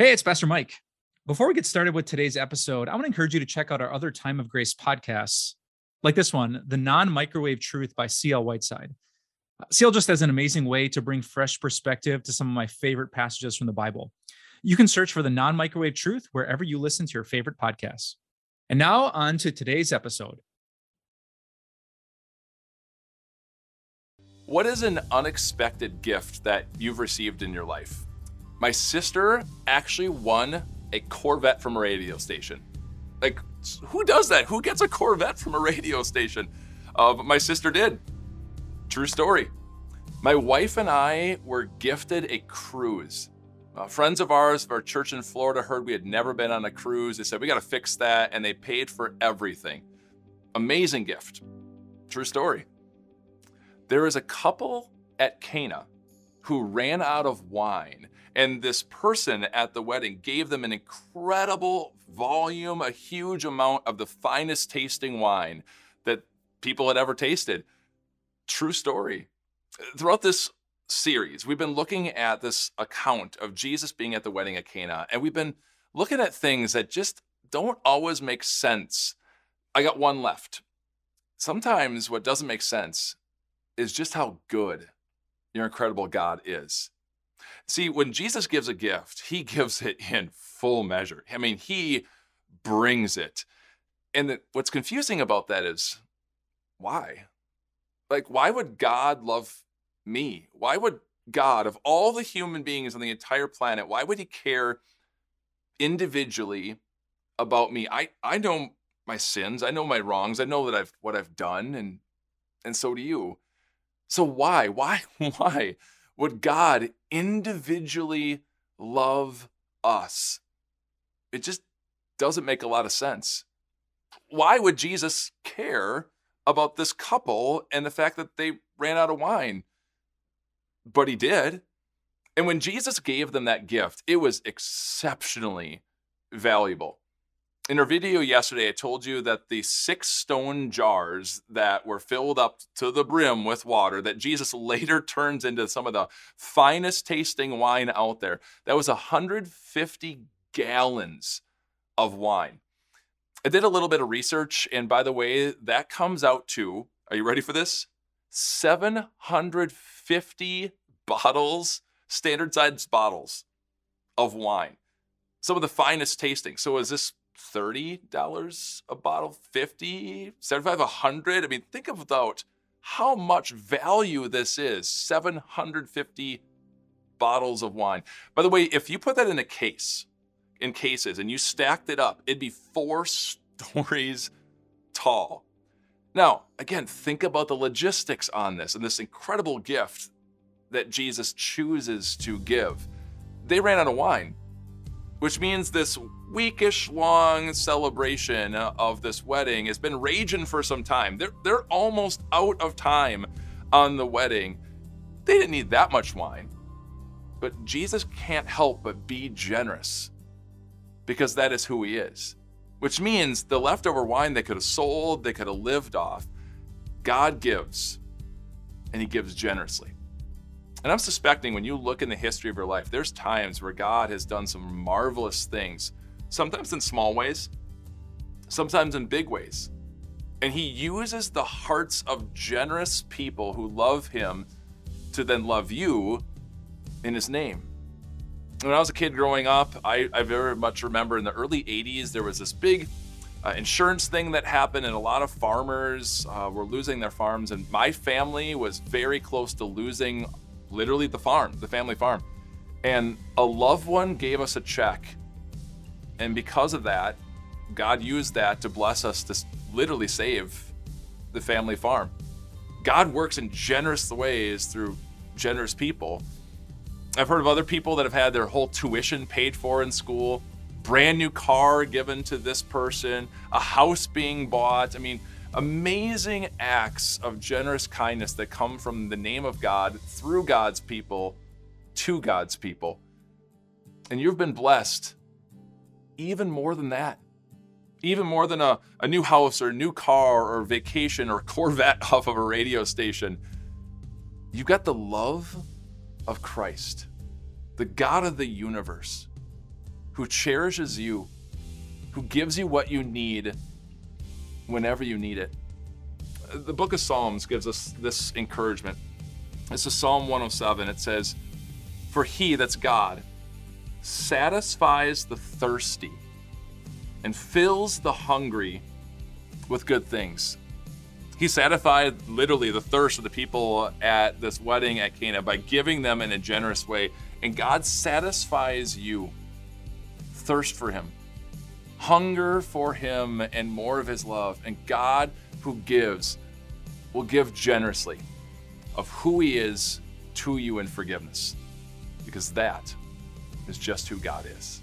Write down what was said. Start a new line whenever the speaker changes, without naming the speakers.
Hey, it's Pastor Mike. Before we get started with today's episode, I want to encourage you to check out our other Time of Grace podcasts, like this one, The Non Microwave Truth by C.L. Whiteside. Uh, CL just has an amazing way to bring fresh perspective to some of my favorite passages from the Bible. You can search for the non microwave truth wherever you listen to your favorite podcasts. And now on to today's episode.
What is an unexpected gift that you've received in your life? My sister actually won a Corvette from a radio station. Like, who does that? Who gets a Corvette from a radio station? Uh, but my sister did. True story. My wife and I were gifted a cruise. Uh, friends of ours of our church in Florida heard we had never been on a cruise. They said, We got to fix that. And they paid for everything. Amazing gift. True story. There is a couple at Cana who ran out of wine and this person at the wedding gave them an incredible volume, a huge amount of the finest tasting wine that people had ever tasted. True story. Throughout this series, we've been looking at this account of Jesus being at the wedding at Cana, and we've been looking at things that just don't always make sense. I got one left. Sometimes what doesn't make sense is just how good your incredible God is. See, when Jesus gives a gift, he gives it in full measure. I mean, he brings it. And the, what's confusing about that is why? Like, why would God love me? Why would God, of all the human beings on the entire planet, why would he care individually about me? I, I know my sins, I know my wrongs, I know that I've what I've done, and and so do you. So why? Why? Why? Would God individually love us? It just doesn't make a lot of sense. Why would Jesus care about this couple and the fact that they ran out of wine? But he did. And when Jesus gave them that gift, it was exceptionally valuable in our video yesterday, I told you that the six stone jars that were filled up to the brim with water that Jesus later turns into some of the finest tasting wine out there, that was 150 gallons of wine. I did a little bit of research, and by the way, that comes out to, are you ready for this? 750 bottles, standard size bottles of wine. Some of the finest tasting. So is this $30 a bottle, 50, 75, 100. I mean, think about how much value this is 750 bottles of wine. By the way, if you put that in a case, in cases, and you stacked it up, it'd be four stories tall. Now, again, think about the logistics on this and this incredible gift that Jesus chooses to give. They ran out of wine which means this weekish long celebration of this wedding has been raging for some time. They're, they're almost out of time on the wedding. They didn't need that much wine. But Jesus can't help but be generous because that is who he is, which means the leftover wine they could have sold, they could have lived off. God gives, and he gives generously. And I'm suspecting when you look in the history of your life, there's times where God has done some marvelous things, sometimes in small ways, sometimes in big ways. And He uses the hearts of generous people who love Him to then love you in His name. When I was a kid growing up, I, I very much remember in the early 80s, there was this big uh, insurance thing that happened, and a lot of farmers uh, were losing their farms. And my family was very close to losing literally the farm, the family farm. And a loved one gave us a check. And because of that, God used that to bless us to literally save the family farm. God works in generous ways through generous people. I've heard of other people that have had their whole tuition paid for in school, brand new car given to this person, a house being bought. I mean, amazing acts of generous kindness that come from the name of God through God's people to God's people. And you've been blessed even more than that. Even more than a, a new house or a new car or vacation or Corvette off of a radio station. You've got the love of Christ, the God of the universe, who cherishes you, who gives you what you need whenever you need it. The book of Psalms gives us this encouragement. This is Psalm 107. It says, For he, that's God, satisfies the thirsty and fills the hungry with good things. He satisfied literally the thirst of the people at this wedding at Cana by giving them in a generous way. And God satisfies you. Thirst for Him, hunger for Him, and more of His love. And God, who gives, will give generously of who He is to you in forgiveness. Because that is just who God is.